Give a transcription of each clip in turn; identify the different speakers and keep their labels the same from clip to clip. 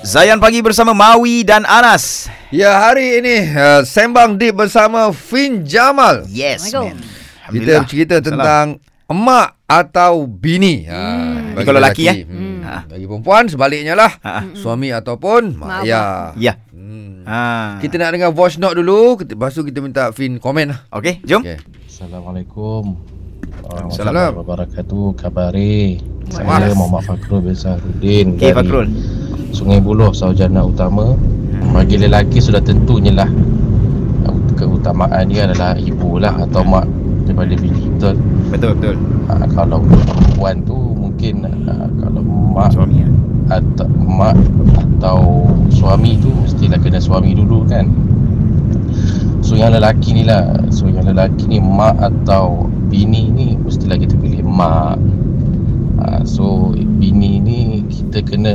Speaker 1: Zayan pagi bersama Mawi dan Anas.
Speaker 2: Ya, hari ini uh, Sembang Deep bersama Fin Jamal.
Speaker 1: Yes,
Speaker 3: Assalamualaikum.
Speaker 1: man.
Speaker 2: Kita bercerita tentang emak atau bini. Ha, bagi
Speaker 1: Kalau lelaki, ya?
Speaker 2: Hmm.
Speaker 1: Ha.
Speaker 2: Bagi perempuan sebaliknya lah.
Speaker 1: Ha.
Speaker 2: Suami ataupun mak ayah.
Speaker 1: Ya.
Speaker 2: Hmm.
Speaker 1: Ha.
Speaker 2: Kita nak dengar voice note dulu. Lepas tu kita minta Fin komen lah.
Speaker 1: Okey, jom.
Speaker 2: Okay.
Speaker 4: Assalamualaikum
Speaker 2: Waalaikumsalam.
Speaker 4: warahmatullahi wabarakatuh. Kabari. Saya. Muhammad Fakrul bin Sahrudin
Speaker 1: Okey, Fakrul.
Speaker 4: Sungai Buloh, Saujana Utama. Bagi lelaki sudah tentunya lah keutamaan dia adalah ibu lah atau mak daripada bini betul.
Speaker 1: Betul, betul.
Speaker 4: Uh, kalau untuk perempuan tu mungkin uh, kalau mak
Speaker 1: Suami ya.
Speaker 4: atau mak atau suami tu mestilah kena suami dulu kan so yang lelaki ni lah so yang lelaki ni mak atau bini ni mestilah kita pilih mak ha, so bini ni kita kena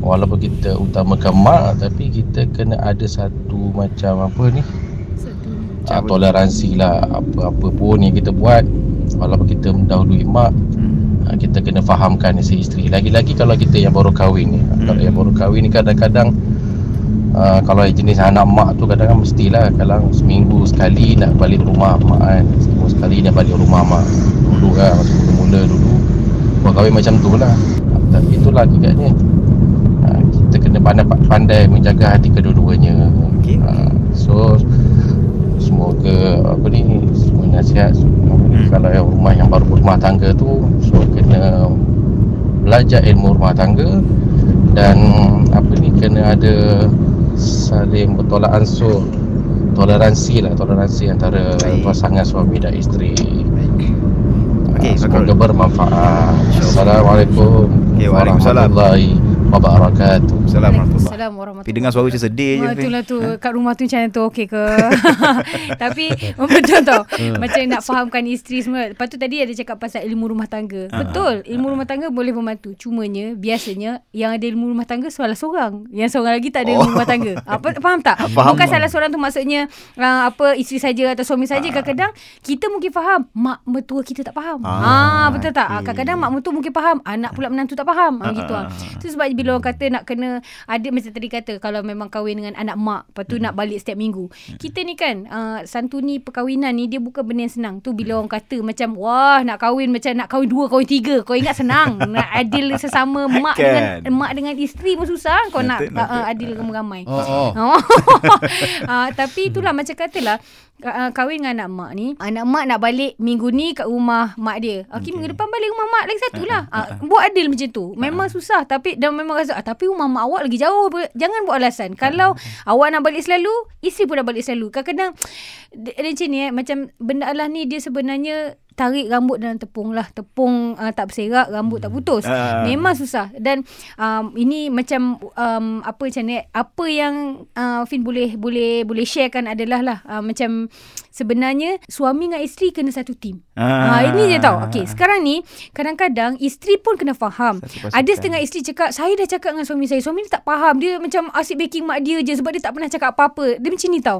Speaker 4: walaupun kita utamakan mak tapi kita kena ada satu macam apa ni? Ha, toleransi lah. Apa-apa pun yang kita buat walaupun kita mendahului mak Ha, kita kena fahamkan si isteri. Lagi-lagi kalau kita yang baru kahwin ni. Hmm. kalau yang baru kahwin ni kadang-kadang uh, kalau jenis anak mak tu kadang-kadang mestilah kadang seminggu sekali nak balik rumah mak kan seminggu sekali nak balik rumah mak. Dulu kan masa mula-mula dulu. Baru kahwin macam tu lah. Tapi itulah agaknya. uh, kena pandai-pandai menjaga hati kedua-duanya
Speaker 1: Okey.
Speaker 4: uh, so semoga apa ni semua nasihat
Speaker 1: Hmm.
Speaker 4: kalau yang rumah yang baru berumah tangga tu so kena belajar ilmu rumah tangga dan apa ni kena ada saling bertolak ansur toleransi lah toleransi antara
Speaker 1: Baik.
Speaker 4: pasangan suami dan isteri
Speaker 1: Okey,
Speaker 4: Ah, semoga
Speaker 1: Fakrul.
Speaker 4: bermanfaat. Assalamualaikum
Speaker 1: waalaikumsalam.
Speaker 4: warahmatullahi wabarakatuh.
Speaker 1: Assalamualaikum. Warahmatullahi
Speaker 3: warahmatullahi
Speaker 1: Tapi dengar suara macam sedih je. Fin.
Speaker 3: itulah tu. Kat rumah tu macam tu? Okey ke? Tapi betul tau. Macam nak fahamkan isteri semua. Lepas tu tadi ada cakap pasal ilmu rumah tangga. Betul. Ilmu rumah tangga boleh membantu. Cumanya biasanya yang ada ilmu rumah tangga salah seorang. Yang seorang lagi tak ada ilmu
Speaker 1: Oh.
Speaker 3: rumah tangga. Apa faham tak?
Speaker 1: Faham.
Speaker 3: bukan salah seorang tu. Maksudnya uh, apa isteri saja atau suami saja. Kadang-kadang kita mungkin faham mak mertua kita tak faham.
Speaker 1: Ah,
Speaker 3: ah betul tak? Ah, kadang-kadang mak mertua mungkin faham anak pula menantu tak faham. Ah, gitu. ah tu sebab bila orang kata nak kena ada macam tadi kata kalau memang kahwin dengan anak mak lepas tu nak balik setiap minggu kita ni kan uh, santuni perkahwinan ni dia bukan benda yang senang tu bila orang kata macam wah nak kahwin macam nak kahwin dua kahwin tiga kau ingat senang nak adil sesama mak
Speaker 1: Kan.
Speaker 3: dengan mak dengan isteri pun susah kau nak
Speaker 1: Betul, betul.
Speaker 3: uh, adil ramai-ramai
Speaker 2: Oh, oh.
Speaker 3: Oh. uh, tapi itulah macam katalah uh, kahwin dengan anak mak ni. Anak mak nak balik minggu ni kat rumah mak dia. Okey. okay. minggu depan balik rumah mak lagi satu lah. Uh, buat adil macam tu. Memang susah tapi dan memang rasa ah, tapi rumah mak awak lagi jauh jangan buat alasan. Kalau awak nak balik selalu isteri pun nak balik selalu. Kadang-kadang dia, dia macam ni eh macam benda Allah ni dia sebenarnya tarik rambut dalam tepung lah. Tepung uh, tak berserak rambut tak putus.
Speaker 1: Ah.
Speaker 3: memang susah. Dan um, ini macam um, apa macam ni apa yang uh, Fin boleh boleh boleh sharekan adalah lah uh, macam sebenarnya suami dengan isteri kena satu tim.
Speaker 1: Ah.
Speaker 3: Ah. Ha, ini je tau. Okey, sekarang ni kadang-kadang isteri pun kena faham. Ada setengah isteri cakap, saya dah cakap dengan suami saya. Suami ni tak faham. Dia macam asyik baking mak dia je sebab dia tak pernah cakap apa-apa. Dia macam ni tau.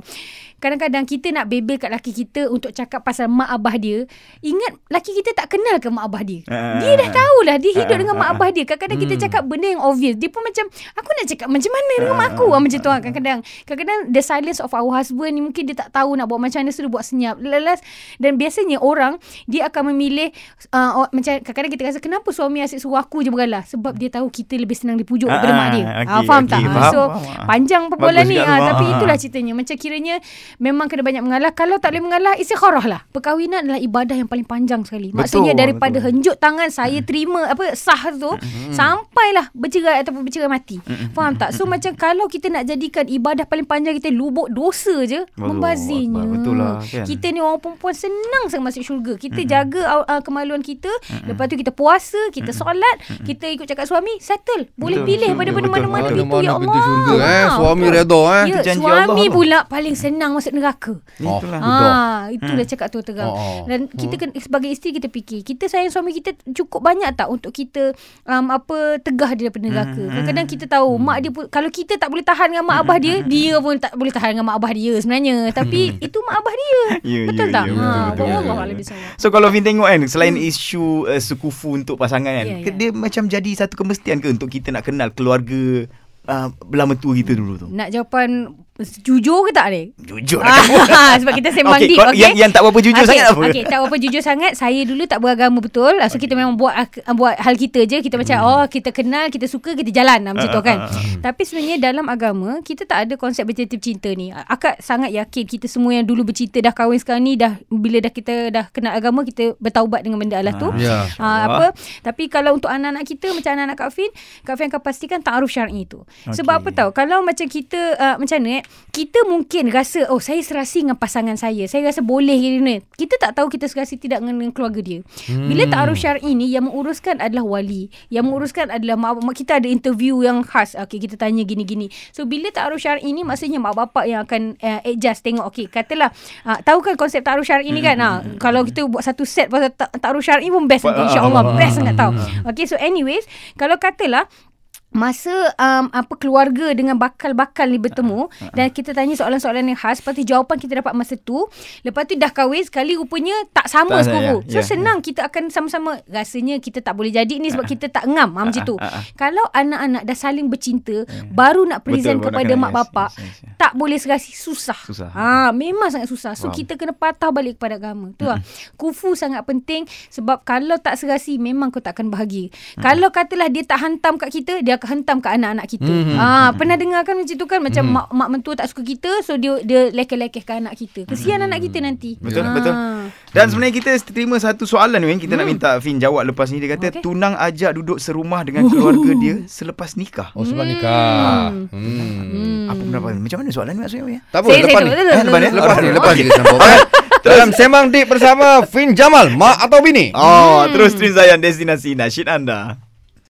Speaker 3: Kadang-kadang kita nak bebel kat laki kita untuk cakap pasal mak abah dia. Ingat laki kita tak kenal ke mak abah dia.
Speaker 1: Ah.
Speaker 3: Dia dah tahulah dia hidup dengan mak
Speaker 1: ah,
Speaker 3: abah dia. Kadang-kadang kita cakap benda yang obvious. Dia pun macam aku nak cakap macam mana dengan mak aku. Ah, macam tu lah kadang-kadang. Kadang-kadang the silence of our husband ni mungkin dia tak tahu nak buat macam mana sudah buat senyap. Lelas dan biasanya orang dia akan memilih uh, macam kadang-kadang kita rasa kenapa suami asyik suruh aku je beralah sebab dia tahu kita lebih senang dipujuk
Speaker 1: Ah,
Speaker 3: daripada mak dia.
Speaker 1: okey,
Speaker 3: Ah, faham
Speaker 1: okey,
Speaker 3: tak? Ah,
Speaker 1: faham,
Speaker 3: so
Speaker 1: faham.
Speaker 3: panjang perbualan ni ah,
Speaker 1: tu.
Speaker 3: tapi
Speaker 1: Ah.
Speaker 3: itulah ceritanya. Macam kiranya memang kena banyak mengalah. Kalau tak boleh mengalah istikharah lah. Perkahwinan adalah ibadah yang paling panjang sekali. Maksudnya
Speaker 1: Betul,
Speaker 3: daripada
Speaker 1: betul.
Speaker 3: henjuk tangan saya terima apa sah tu sampailah bercerai ataupun bercerai mati. Faham tak? So macam kalau kita nak jadikan ibadah paling panjang kita lubuk dosa je
Speaker 1: Allah
Speaker 3: membazirnya.
Speaker 1: Betul lah, kan?
Speaker 3: Kita ni orang perempuan senang sangat masuk syurga. Kita jaga uh, kemaluan kita, lepas tu kita puasa, kita solat, kita ikut cakap suami, settle. Boleh
Speaker 1: Betul,
Speaker 3: pilih
Speaker 1: betul,
Speaker 3: pada mana-mana pintu ya
Speaker 2: Mana-mana
Speaker 3: Allah.
Speaker 2: pintu syurga, eh.
Speaker 3: Ah,
Speaker 2: Suami
Speaker 3: betul.
Speaker 2: redha, eh.
Speaker 3: Ya, suami
Speaker 1: Allah tu.
Speaker 3: pula paling senang masuk neraka.
Speaker 1: Itulah.
Speaker 3: Ah, itulah cakap tu terang.
Speaker 2: Oh, oh.
Speaker 3: Dan kita kena, sebagai isteri kita fikir, kita sayang suami kita cukup banyak tak untuk kita um, apa tegah dia daripada neraka. Kadang-kadang kita tahu mak dia kalau kita tak boleh tahan dengan mak abah dia, dia pun tak boleh tahan dengan mak abah dia sebenarnya. Tapi itu mak abah dia.
Speaker 1: Ya,
Speaker 3: betul
Speaker 1: ya,
Speaker 3: tak?
Speaker 1: ya,
Speaker 3: ha,
Speaker 1: betul, betul, betul.
Speaker 3: Allah bisawab.
Speaker 1: So kalau Fin tengok kan Selain isu uh, Sekufu untuk pasangan kan
Speaker 3: Ya,
Speaker 1: yeah,
Speaker 3: ya.
Speaker 1: Dia macam jadi Satu kemestian ke Untuk kita nak kenal keluarga uh, Belah mentua kita dulu tu
Speaker 3: Nak jawapan jujur ke tak ni?
Speaker 1: Jujur
Speaker 3: Ah, sebab kita sembang
Speaker 1: Okey,
Speaker 3: deep, okey?
Speaker 1: yang- yang tak berapa jujur
Speaker 3: Okey,
Speaker 1: sangat apa?
Speaker 3: Okey, tak berapa jujur sangat. Saya dulu tak beragama betul. So kita memang buat buat hal kita je. Kita macam oh kita kenal, kita suka, kita jalan lah, macam tu kan. Tapi sebenarnya dalam agama kita tak ada konsep berjatuh cinta ni. Akak sangat yakin kita semua yang dulu bercinta dah kahwin sekarang ni dah bila dah kita dah kenal agama kita bertaubat dengan benda Allah tu.
Speaker 2: Ya.
Speaker 3: Ha, apa tapi kalau untuk anak-anak kita macam anak-anak Kak Fin Kak Fin akan pastikan ta'aruf syar'i tu sebab apa tahu kalau macam kita uh, macam mana eh kita mungkin rasa oh saya serasi dengan pasangan saya. Saya rasa boleh gini kita tak tahu kita serasi tidak dengan, dengan keluarga dia. Bila ta'aruf syar'i ni yang menguruskan adalah wali. Yang menguruskan adalah mak bapak. Kita ada interview yang khas. Okey kita tanya gini-gini. So bila ta'aruf syar'i ni maksudnya mak bapak yang akan uh, adjust tengok okey katalah uh, tahu kan konsep ta'aruf syar'i ni kan? Ha, kalau kita buat satu set pasal ta- ta'aruf syar'i pun best insyaallah. Best sangat tahu. Okey so anyways kalau katalah masa um, apa keluarga dengan bakal-bakal ni bertemu dan kita tanya soalan-soalan yang khas lepas tu jawapan kita dapat masa tu lepas tu dah kahwin sekali rupanya tak sama
Speaker 1: Tak,
Speaker 3: sekuru
Speaker 1: ya,
Speaker 3: so
Speaker 1: ya,
Speaker 3: senang kita akan sama-sama. Rasanya kita tak boleh jadi ni sebab kita tak ngam ha, macam tu.
Speaker 1: ah.
Speaker 3: kalau anak-anak dah saling bercinta baru nak present
Speaker 1: Betul,
Speaker 3: kepada mak
Speaker 1: yes,
Speaker 3: bapak
Speaker 1: yes, yes, yes.
Speaker 3: tak boleh serasi susah.
Speaker 1: Susah.
Speaker 3: ha, memang sangat susah. So
Speaker 1: Faham.
Speaker 3: kita kena patah balik kepada agama. Tu lah kufu sangat penting sebab kalau tak serasi memang kau tak akan bahagia. Kalau katalah dia tak hantam kat kita dia akan hantam kat anak-anak kita
Speaker 2: Mhm.
Speaker 3: ah pernah dengar kan macam tu kan macam mak mak mentua tak suka kita so dia dia lekeh-lekehkan anak kita kesian anak kita nanti
Speaker 1: Betul,
Speaker 3: Ah.
Speaker 1: betul. Dan sebenarnya kita terima satu soalan ni Kita nak minta Fin jawab lepas ni Dia kata
Speaker 3: Okey.
Speaker 1: Tunang ajak duduk serumah dengan keluarga dia Selepas nikah
Speaker 2: Oh sebab nikah. Hmm.
Speaker 1: Apa pendapat Macam mana soalan ni maksudnya?
Speaker 2: Tak apa,
Speaker 3: Saya-
Speaker 2: lepas
Speaker 3: saya
Speaker 2: ni.
Speaker 1: Eh, lepas ni?
Speaker 2: Lepas ni, lepas ni kita sambung. Dalam Sembang Deep bersama Fin Jamal, mak atau bini?
Speaker 1: Oh, terus Trin Zayan Destinasi Nasyid anda